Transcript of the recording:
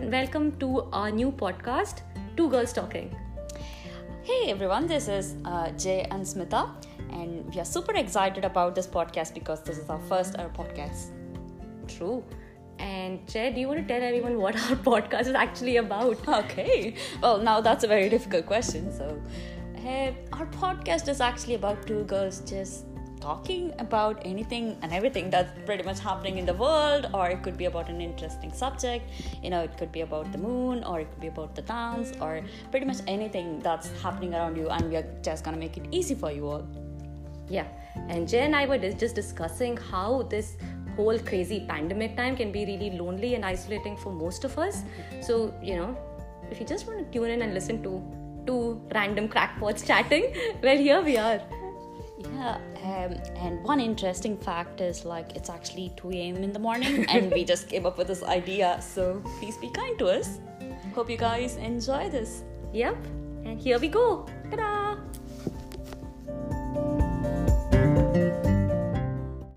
and welcome to our new podcast, Two Girls Talking. Hey everyone, this is uh, Jay and Smita, and we are super excited about this podcast because this is our first ever podcast. True. And Jay, do you want to tell everyone what our podcast is actually about? Okay, well, now that's a very difficult question. So, uh, our podcast is actually about two girls just talking about anything and everything that's pretty much happening in the world, or it could be about an interesting subject. You know, it could be about the moon, or it could be about the dance, or pretty much anything that's happening around you, and we are just gonna make it easy for you all. Yeah, and Jay and I were just discussing how this whole crazy pandemic time can be really lonely and isolating for most of us. So, you know, if you just want to tune in and listen to two random crackpots chatting, well, here we are. Yeah, um, and one interesting fact is like it's actually 2 a.m. in the morning, and we just came up with this idea. So please be kind to us. Hope you guys enjoy this. Yep, and here we go. Ta-da!